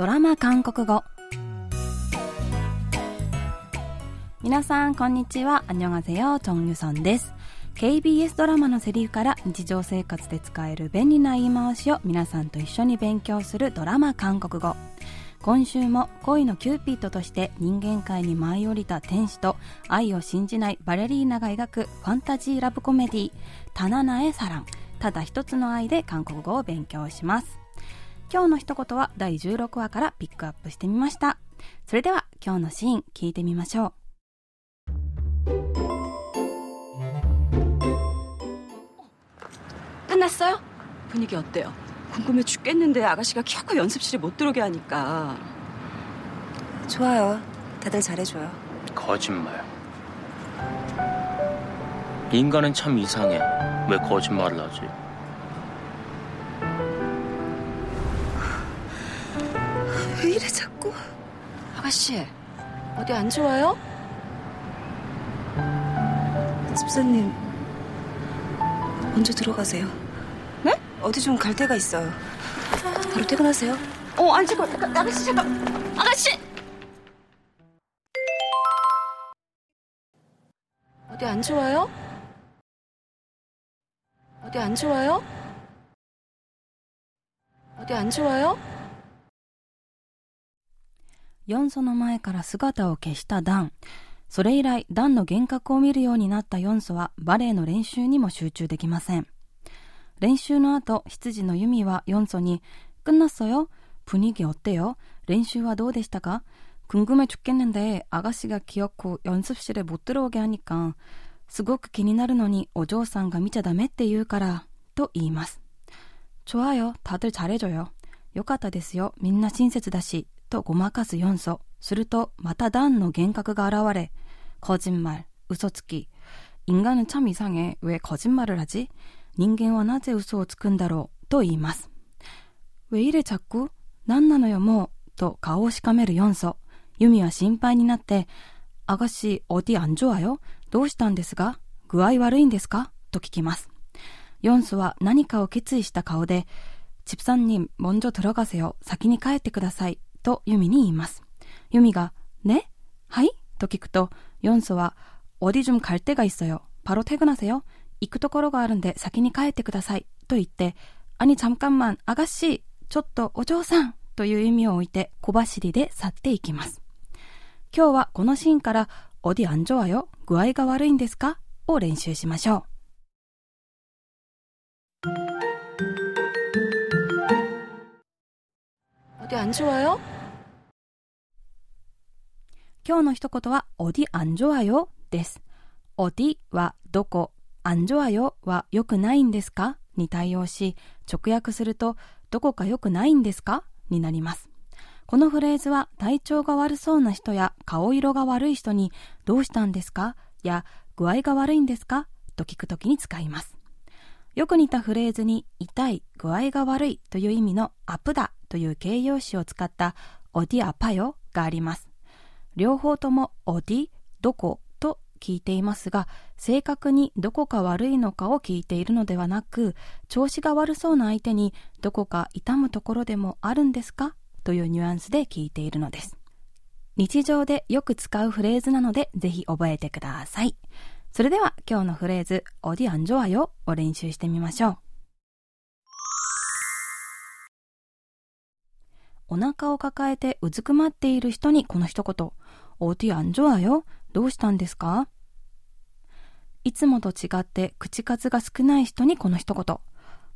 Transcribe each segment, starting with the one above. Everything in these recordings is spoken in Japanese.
ドラマ韓国語。皆さんこんにちは。アニョンアゼヨチョンユソンです KBS ドラマのセリフから日常生活で使える便利な言い回しを皆さんと一緒に勉強するドラマ韓国語。今週も恋のキューピッドとして人間界に舞い降りた天使と愛を信じないバレリーナが描くファンタジーラブコメディー「단 하나의 사랑」ただ一つの愛で韓国語を勉強します。今日の一言は第16話からピックアップしてみましたそれでは今日のシーン聞いてみましょう끝났어요분위기어때요 궁금해 죽겠는데 아가씨가 겨우 연습실에 못 들어오게 하니까. 좋아요. 다들 잘해줘요. 거짓말. 인간은 참 이상해. 왜 거짓말을 하지? 왜 이래 자꾸? 아가씨, 어디 안 좋아요? 집사님, 먼저 들어가세요. 네? 어디 좀 갈 데가 있어요. 바로 퇴근하세요. 어, 안 지고 아가씨 잠깐. 아가씨. 어디 안 좋아요? 어디 안 좋아요? 어디 안 좋아요? ヨンソの前から姿を消したダン。それ以来、ダンの幻覚を見るようになったヨンソはバレエの練習にも集中できません。練習の後、執事のユミはヨンソに、끝났어요분위기어때요練習はどうでしたか궁금해죽겠는데아가씨가기어코연습실에못들어오게하니까すごく気になるのにお嬢さんが見ちゃダメって言うから、と言います。좋아요다들잘해줘요よかったですよ。みんな親切だし。 とごまかすヨンソ。すると、またダンの幻覚が現れ、거짓말嘘つき。인간은참이상해왜거짓말을하지人間はなぜ嘘をつくんだろうと言います。ウェイレチャック何なのよもうと顔をしかめるヨンソ。ユミは心配になって、あがし、おディアンジョアよどうしたんですか具合悪いんですかと聞きます。ヨンソは何かを決意した顔で、チプサンに먼저들어가세 요。 先に帰ってください。 とユミに言います。ユミが、ねはいと聞くと、ヨンソは、어디좀갈데가있어 요。 바로퇴근하세 요。 行くところがあるんで先に帰ってください。と言って、兄잠깐만あがしちょっとお嬢さんという意味を置いて小走りで去っていきます。今日はこのシーンから어디안좋아 요？ 具合が悪いんですかを練習しましょう。 어디안좋아요今日の一言は어디안좋아요です。어디はどこ、アンジョアよは良くないんですかに対応し、直訳すると、どこか良くないんですかになります。このフレーズは体調が悪そうな人や顔色が悪い人に、どうしたんですかや具合が悪いんですかと聞くときに使います。 よく似たフレーズに、痛い、具合が悪いという意味のアプダという形容詞を使ったオディアパヨがあります。両方ともオディ、どこと聞いていますが、正確にどこか悪いのかを聞いているのではなく、調子が悪そうな相手にどこか痛むところでもあるんですか？というニュアンスで聞いているのです。日常でよく使うフレーズなので、ぜひ覚えてください。それでは今日のフレーズ、어디안좋아よを練習してみましょう。お腹を抱えてうずくまっている人にこの一言、어디안좋아よどうしたんですかいつもと違って口数が少ない人にこの一言。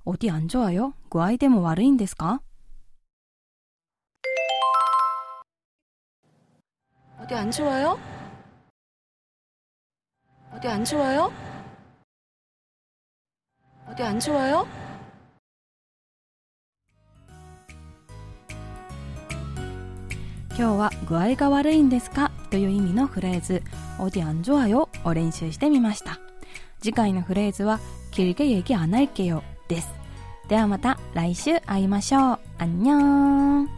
おディアンジョアよ。具合でも悪いんですか어디안좋아요 어디안좋아요어디안좋아요今日は具合が悪いんですかという意味のフレーズ、어디안좋아よを練習してみました。次回のフレーズは、길게얘기안할게요です。ではまた来週会いましょう。あんにょーん。